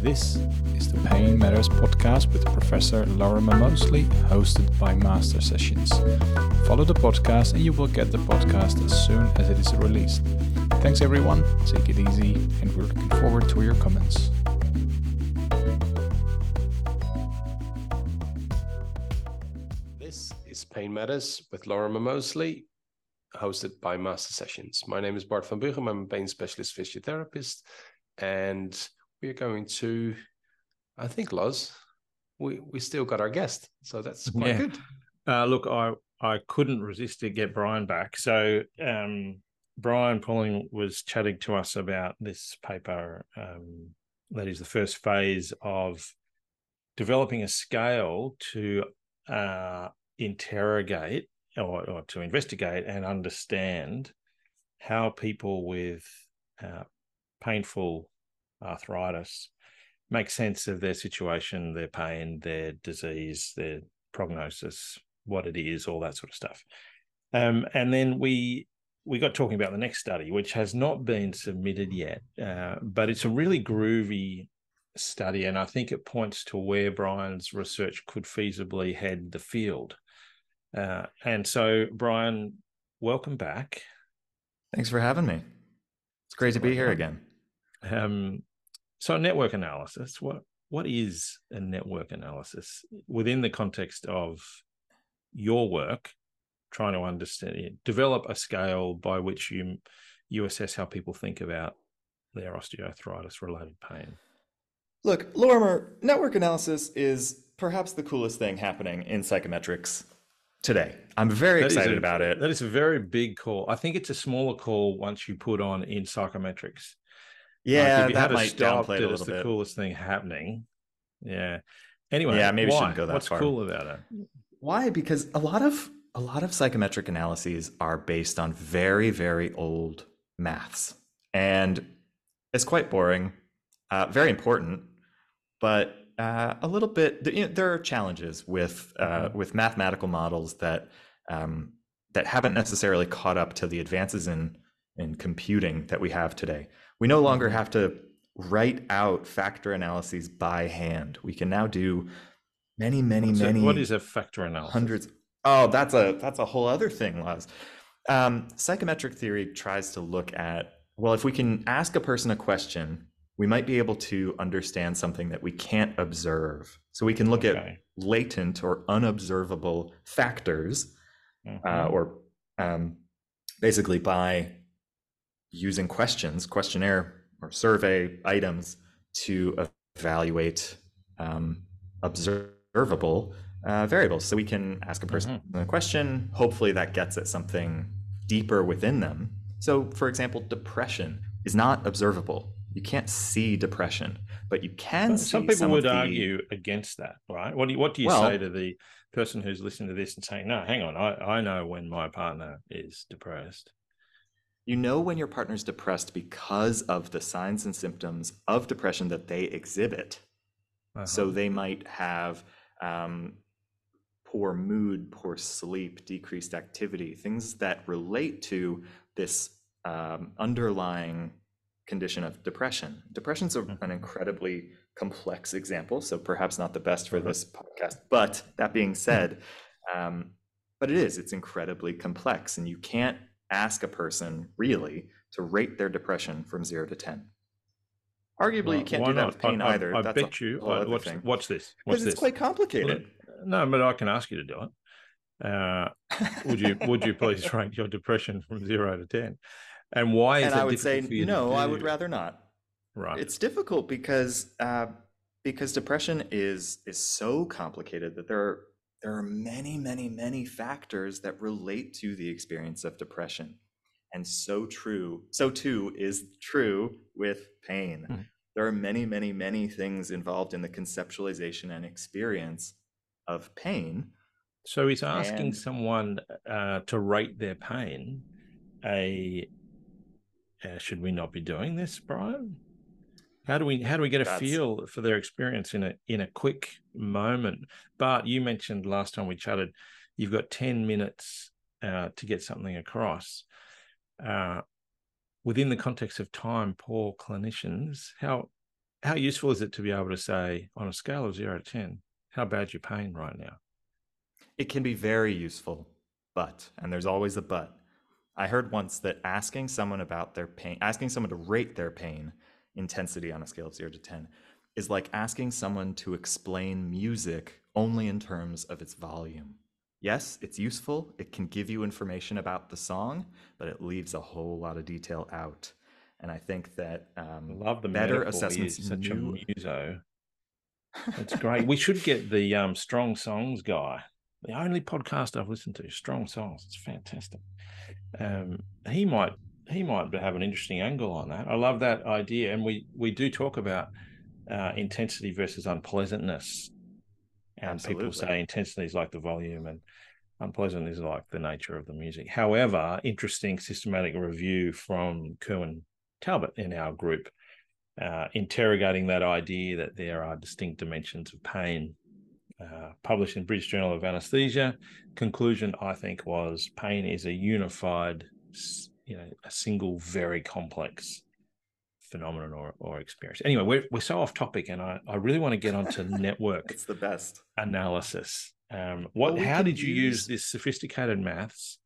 This is the Pain Matters podcast with Professor Lorimer Moseley, hosted by Master Sessions. Follow the podcast and you will get the podcast as soon as it is released. Thanks everyone, take it easy, and we're looking forward to your comments. This is Pain Matters with Lorimer Moseley, hosted by Master Sessions. My name is Bart van Buchem. I'm a pain specialist physiotherapist, and we're going to, I think, Loz, we we still got our guest, so that's quite Yeah. good. Uh, look, I I couldn't resist to get Brian back. So um, Brian Pulling was chatting to us about this paper. Um, that is the first phase of developing a scale to uh, interrogate or, or to investigate and understand how people with uh, painful arthritis make sense of their situation, their pain, their disease, their prognosis, what it is, all that sort of stuff. Um, and then we we got talking about the next study, which has not been submitted yet, uh, but it's a really groovy study, and I think it points to where Brian's research could feasibly head the field. Uh, and so, Brian, welcome back. Thanks for having me. It's great to be here again. Um, so network analysis, what what is a network analysis within the context of your work, trying to understand it, develop a scale by which you you assess how people think about their osteoarthritis related pain. Look, Lorimer, network analysis is perhaps the coolest thing happening in psychometrics today. I'm very That excited a- about it. That is a very big call. I think it's a smaller call once you put on in psychometrics. Like, yeah, if you that had might stopped downplay it it a as little the bit. coolest thing happening. Yeah. Anyway, Yeah, maybe why? shouldn't go that What's far. cool about it? Why? Because a lot of a lot of psychometric analyses are based on very very old maths, and it's quite boring. Uh, very important, but uh, a little bit. You know, there are challenges with uh, with mathematical models that um, that haven't necessarily caught up to the advances in in computing that we have today. We no longer have to write out factor analyses by hand. We can now do many, many, So many what is a factor analysis? hundreds oh that's a that's a whole other thing Laz. um, psychometric theory tries to look at well if we can ask a person a question we might be able to understand something that we can't observe so we can look at latent or unobservable factors uh, Mhm. or um, basically by using questions questionnaire or survey items to evaluate um, observable uh, variables. So we can ask a person a question. Hopefully that gets at something deeper within them. So for example depression is not observable. You can't see depression but you can see Some people some would the- argue against that, right? What do you, what do you Well- say to the person who's listening to this and saying, "No, hang on, I, I know when my partner is depressed." You know when your partner's depressed because of the signs and symptoms of depression that they exhibit. So Uh-huh. they might have um, poor mood, poor sleep, decreased activity, things that relate to this um, underlying condition of depression. Depression's a, Mhm. an incredibly complex example, so perhaps not the best for this podcast. But that being said, um, but it is, it's incredibly complex, and you can't ask a person really to rate their depression from zero to 10. Arguably, Well, you can't why do that not? with pain I, I- either. I That's a bet you. whole I, watch, watch this. Watch Because this. it's quite complicated. No, but I can ask you to do it. Uh, would you Would you please rate your depression from zero to ten? And why is and that I would say, difficult for you to no, I would rather not. Right. It's difficult because uh, because depression is is so complicated that there are there are many, many, many factors that relate to the experience of depression. And so true, so too is true with pain. Mhm. There are many, many, many things involved in the conceptualization and experience of pain. So he's asking And- someone uh, to rate their pain. A uh, should we not be doing this, Brian? How do we how do we get a That's- feel for their experience in a in a quick moment? But you mentioned last time we chatted, you've got ten minutes uh, to get something across. Uh, within the context of time, poor clinicians, how how useful is it to be able to say on a scale of zero to 10, how bad your pain right now? It can be very useful, but, and there's always a but. I heard once that asking someone about their pain, asking someone to rate their pain intensity on a scale of zero to 10 is like asking someone to explain music only in terms of its volume. Yes, it's useful. It can give you information about the song, but it leaves a whole lot of detail out. And I think that um, Love the better assessments. Such a muso. That's great. we should get the um, Strong Songs guy. The only podcast I've listened to, Strong Songs. It's fantastic. Um, he might he might have an interesting angle on that. I love that idea, and we we do talk about uh, intensity versus unpleasantness. And people say intensity is like the volume, and unpleasant is like the nature of the music. However, interesting systematic review from Kerwin Talbot in our group, uh, interrogating that idea that there are distinct dimensions of pain. Uh, published in British Journal of Anesthesia. Conclusion, I think, was pain is a unified, you know, a single, very complex phenomenon or, or experience. Anyway, we're, we're so off topic, and I, I really want to get onto network It's the best. analysis. Um, what? Well, we how did you use use- this sophisticated maths?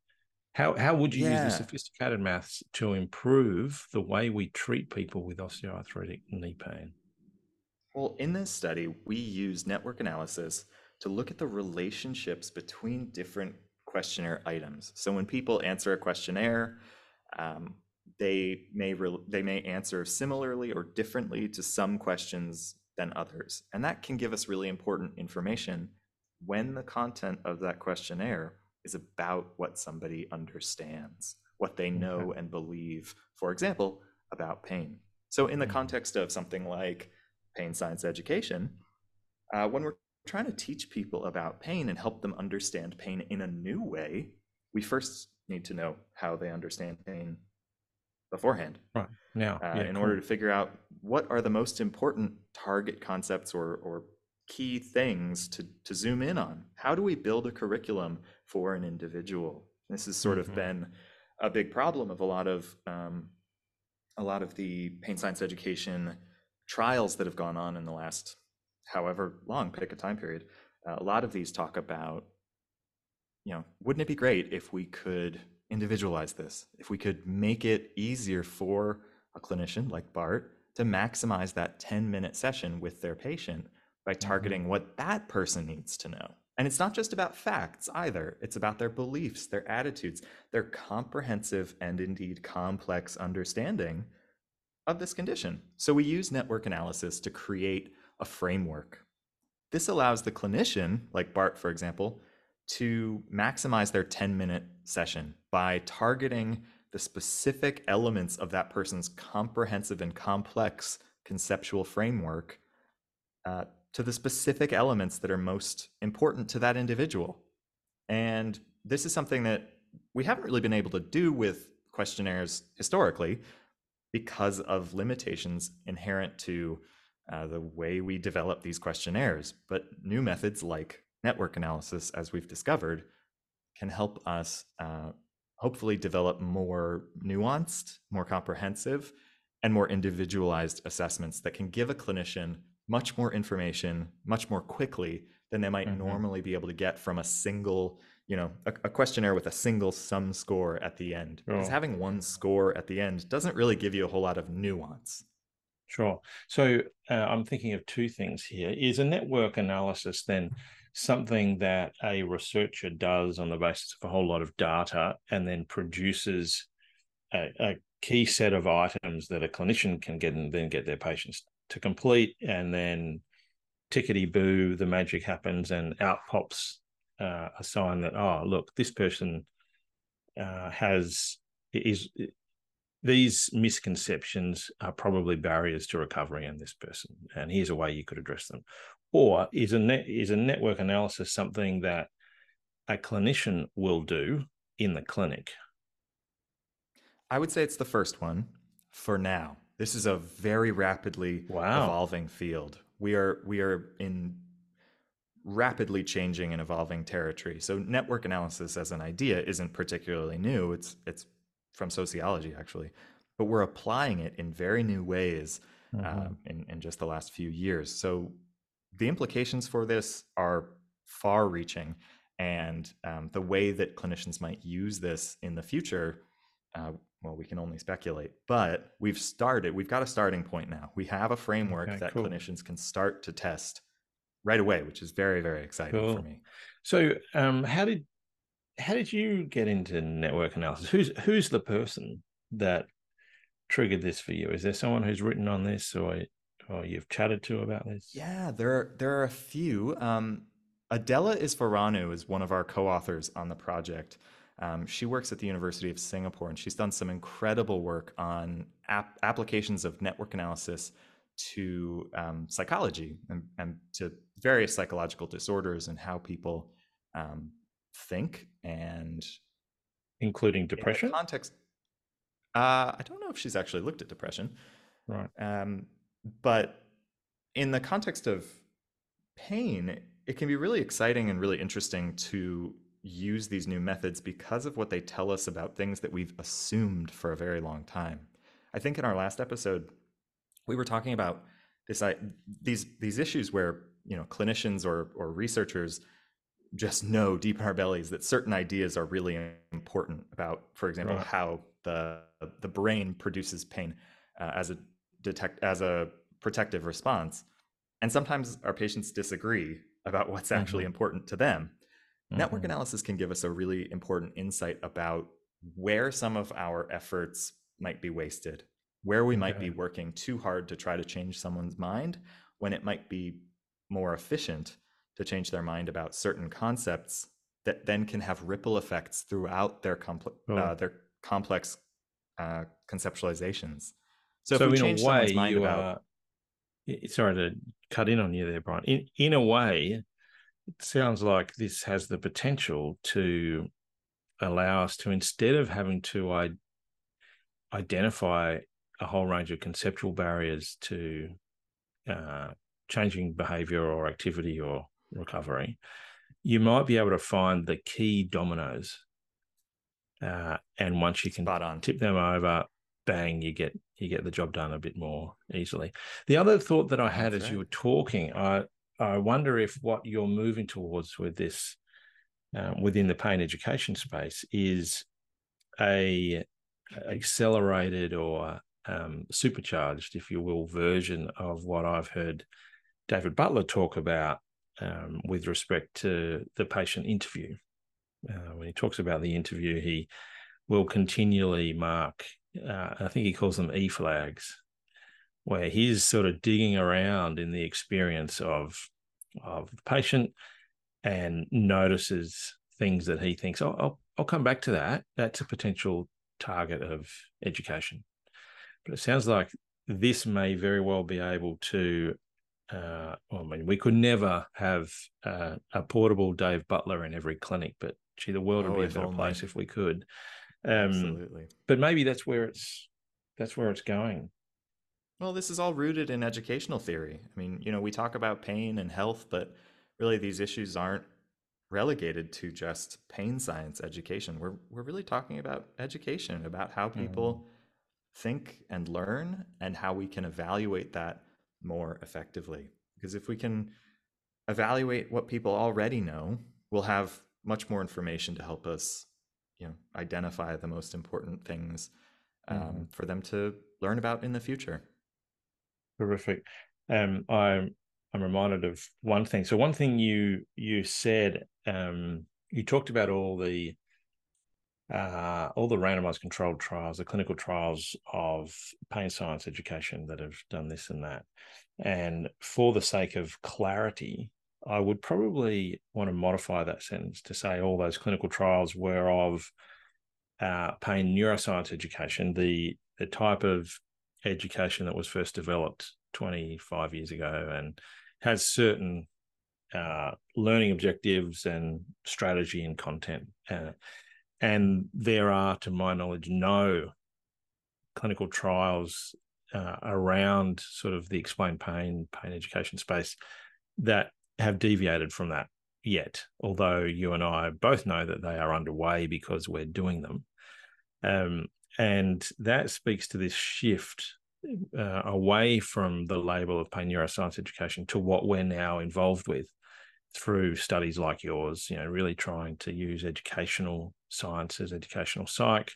How how would you use the sophisticated maths to improve the way we treat people with osteoarthritic knee pain? Well, in this study, we use network analysis to look at the relationships between different questionnaire items. So when people answer a questionnaire, um, they may they may answer similarly or differently to some questions than others, and that can give us really important information when the content of that questionnaire is about what somebody understands, what they know and believe. For example, about pain. So in the Mhm. context of something like pain science education, uh, when we're trying to teach people about pain and help them understand pain in a new way, we first need to know how they understand pain beforehand Right now, uh, yeah, in cool. order to figure out what are the most important target concepts or, or key things to, to zoom in on. How do we build a curriculum for an individual? This has sort Mhm. of been a big problem of a lot of um, a lot of the pain science education trials that have gone on in the last however long pick a time period uh, a lot of these talk about you know wouldn't it be great if we could individualize this? If we could make it easier for a clinician like bart to maximize that 10 minute session with their patient by mm-hmm. targeting what that person needs to know. And it's not just about facts either. It's about their beliefs their attitudes their comprehensive and indeed complex understanding of this condition. So we use network analysis to create a framework. This allows the clinician, like Bart, for example, to maximize their 10 minute session by targeting the specific elements of that person's comprehensive and complex conceptual framework uh, to the specific elements that are most important to that individual. And this is something that we haven't really been able to do with questionnaires historically because of limitations inherent to uh, the way we develop these questionnaires. But new methods like network analysis, as we've discovered, can help us uh, hopefully develop more nuanced, more comprehensive, and more individualized assessments that can give a clinician much more information much more quickly than they might Mhm. normally be able to get from a single you know a, a questionnaire with a single sum score at the end because having one score at the end doesn't really give you a whole lot of nuance Sure. So uh, I'm thinking of two things here. Is a network analysis then something that a researcher does on the basis of a whole lot of data and then produces a, a key set of items that a clinician can get and then get their patients to complete, and then tickety boo, the magic happens, and out pops uh, a sign that oh look, this person uh, has is these misconceptions are probably barriers to recovery in this person, and here's a way you could address them. Or is a net is a network analysis something that a clinician will do in the clinic? I would say it's the first one for now. This is a very rapidly Wow. evolving field. We are we are in rapidly changing and evolving territory. So network analysis as an idea isn't particularly new. It's it's from sociology actually. But we're applying it in very new ways mm-hmm. in, in just the last few years. So the implications for this are far reaching. And um, the way that clinicians might use this in the future, uh, well, we can only speculate. But we've started, we've got a starting point now. We have a framework okay, that cool. clinicians can start to test right away, which is very, very exciting cool. for me. So, um, how did how did you get into network analysis? Who's who's the person that triggered this for you? Is there someone who's written on this, or or you've chatted to about this? Yeah, there are, there are a few. Um, Adela Isvoranu is one of our co-authors on the project. Um, she works at the University of Singapore, and she's done some incredible work on ap- applications of network analysis to um, psychology and, and, to various psychological disorders and how people um, think and including depression? in context uh, i don't know if she's actually looked at depression. Right. Um, but in the context of pain it can be really exciting and really interesting to use these new methods because of what they tell us about things that we've assumed for a very long time. I think in our last episode we were talking about this I, these these issues where you know clinicians or or researchers just know deep in our bellies that certain ideas are really important about, for example, right. how the the brain produces pain uh, as a detect as a protective response. And sometimes our patients disagree about what's actually mm-hmm. important to them. Mm-hmm. Network analysis can give us a really important insight about where some of our efforts might be wasted, where we okay. might be working too hard to try to change someone's mind when it might be more efficient to change their mind about certain concepts that then can have ripple effects throughout their complex oh. uh, their complex uh, conceptualizations. So, so if we change way, someone's mind about, are, sorry to cut in on you there, Brian. In in a way, it sounds like this has the potential to allow us to instead of having to I- identify a whole range of conceptual barriers to uh, changing behavior or activity or recovery, you might be able to find the key dominoes. Uh, and once you can tip them over, bang, you get you get the job done a bit more easily. The other thought that I had That's as right. you were talking, I I wonder if what you're moving towards with this uh, within the pain education space is a accelerated or um, supercharged, if you will, version of what I've heard David Butler talk about um, with respect to the patient interview. Uh, when he talks about the interview, he will continually mark, uh, I think he calls them E flags, where he's sort of digging around in the experience of, of the patient and notices things that he thinks, oh, I'll, I'll come back to that. That's a potential target of education. But it sounds like this may very well be able to uh, well, I mean, we could never have uh, a portable Dave Butler in every clinic, but gee, the world would oh, be a better only. place if we could. Um, Absolutely. But maybe that's where it's that's where it's going. Well, this is all rooted in educational theory. I mean, you know, we talk about pain and health, but really these issues aren't relegated to just pain science education. We're we're really talking about education, about how people mm-hmm. think and learn and how we can evaluate that more effectively. Because if we can evaluate what people already know, we'll have much more information to help us, you know, identify the most important things um, mm-hmm. for them to learn about in the future. Terrific. Um, I'm I'm reminded of one thing. So one thing you you said, um, you talked about all the uh, all the randomized controlled trials, the clinical trials of pain science education that have done this and that. And for the sake of clarity, I would probably want to modify that sentence to say all those clinical trials were of uh, pain neuroscience education, the the type of education that was first developed 25 years ago and has certain uh, learning objectives and strategy and content. Uh, and there are, to my knowledge, no clinical trials uh, around sort of the explained pain, pain education space that have deviated from that yet. Although you and I both know that they are underway because we're doing them. Um, and that speaks to this shift uh, away from the label of pain neuroscience education to what we're now involved with through studies like yours, you know, really trying to use educational sciences, educational psych,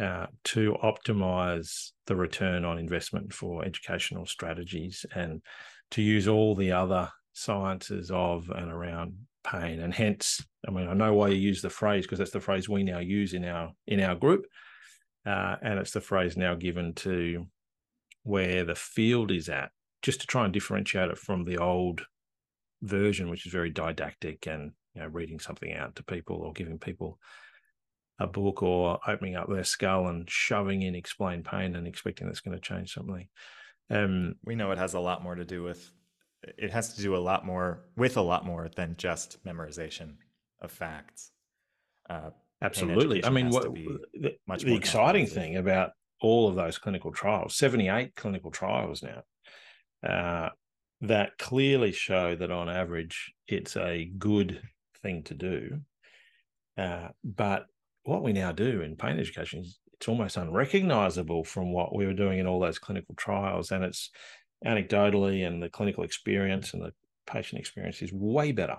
uh, to optimize the return on investment for educational strategies and to use all the other sciences of and around pain. And hence i mean i know why you use the phrase because that's the phrase we now use in our in our group. Uh, and it's the phrase now given to where the field is at just to try and differentiate it from the old version which is very didactic and you know reading something out to people or giving people a book or opening up their skull and shoving in explain pain and expecting that's going to change something um, we know it has a lot more to do with it has to do a lot more with a lot more than just memorization of facts. Uh, Absolutely. I mean, what the, the exciting thing about all of those clinical trials, 78 clinical trials now, uh, that clearly show that on average it's a good thing to do. Uh, but what we now do in pain education is it's almost unrecognizable from what we were doing in all those clinical trials. And it's anecdotally and the clinical experience and the patient experience is way better.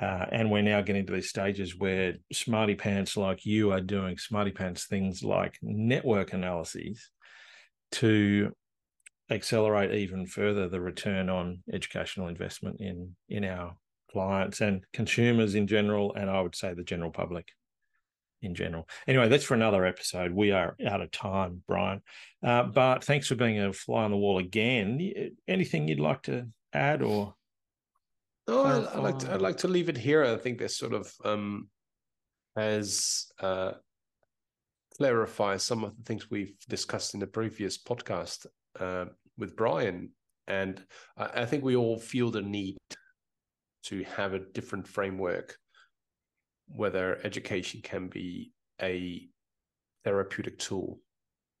Uh, and we're now getting to these stages where smarty pants like you are doing smarty pants things like network analyses to accelerate even further the return on educational investment in in our clients and consumers in general and i would say the general public in general. Anyway, that's for another episode. We are out of time, Brian. Uh, but thanks for being a fly on the wall again. Anything you'd like to add or? No, I'd, like to, I'd like to leave it here. I think this sort of um, has uh, clarified some of the things we've discussed in the previous podcast uh, with Brian. And I, I think we all feel the need to have a different framework whether education can be a therapeutic tool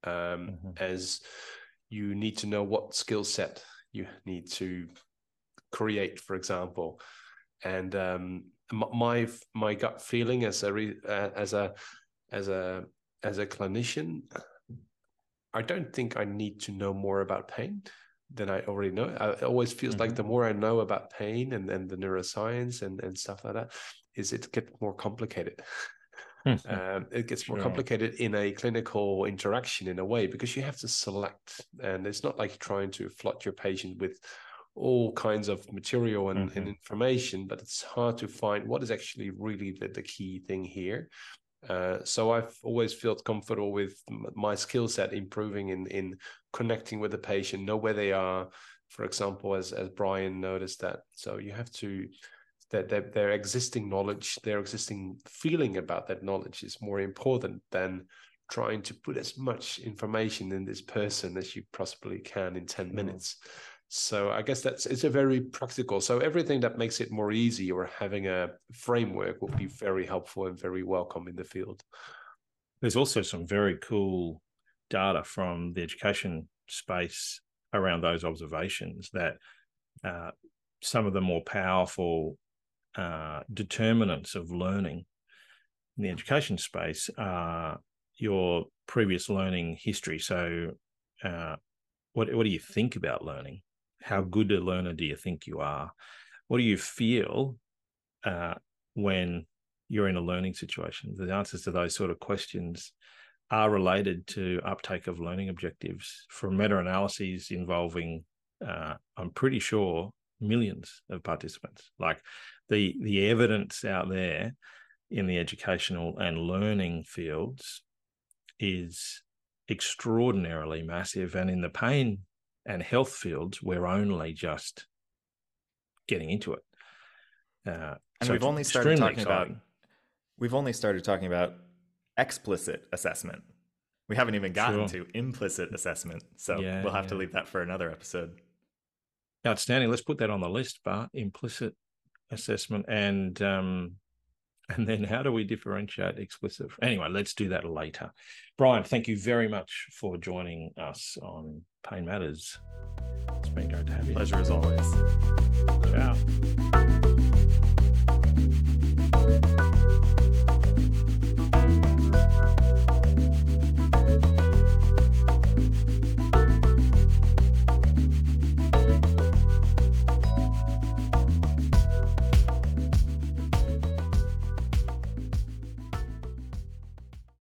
um, mm-hmm. as you need to know what skill set you need to create for example and um, my my gut feeling as a re, uh, as a as a as a clinician i don't think i need to know more about pain than i already know it always feels mm-hmm. like the more i know about pain and, and the neuroscience and, and stuff like that is it gets more complicated. um, it gets more sure. complicated in a clinical interaction in a way because you have to select, and it's not like trying to flood your patient with all kinds of material and, mm-hmm. and, information, but it's hard to find what is actually really the, the key thing here. Uh, so I've always felt comfortable with my skill set improving in in connecting with the patient, know where they are. For example, as as Brian noticed that, so you have to that their, their existing knowledge, their existing feeling about that knowledge is more important than trying to put as much information in this person as you possibly can in 10 minutes. So I guess that's it's a very practical. So everything that makes it more easy or having a framework will be very helpful and very welcome in the field. There's also some very cool data from the education space around those observations that uh, some of the more powerful uh, determinants of learning in the education space are your previous learning history. So, uh, what what do you think about learning? How good a learner do you think you are? What do you feel uh, when you're in a learning situation? The answers to those sort of questions are related to uptake of learning objectives from meta analyses involving, uh, I'm pretty sure, millions of participants. Like the the evidence out there in the educational and learning fields is extraordinarily massive and in the pain and health fields we're only just getting into it uh, and so we've only started talking exciting. about we've only started talking about explicit assessment we haven't even gotten sure. to implicit assessment so yeah, we'll have yeah. to leave that for another episode outstanding let's put that on the list but implicit assessment and um, and then how do we differentiate explicit anyway let's do that later. Brian thank you very much for joining us on pain matters. It's been great to have you. Pleasure as always. Ciao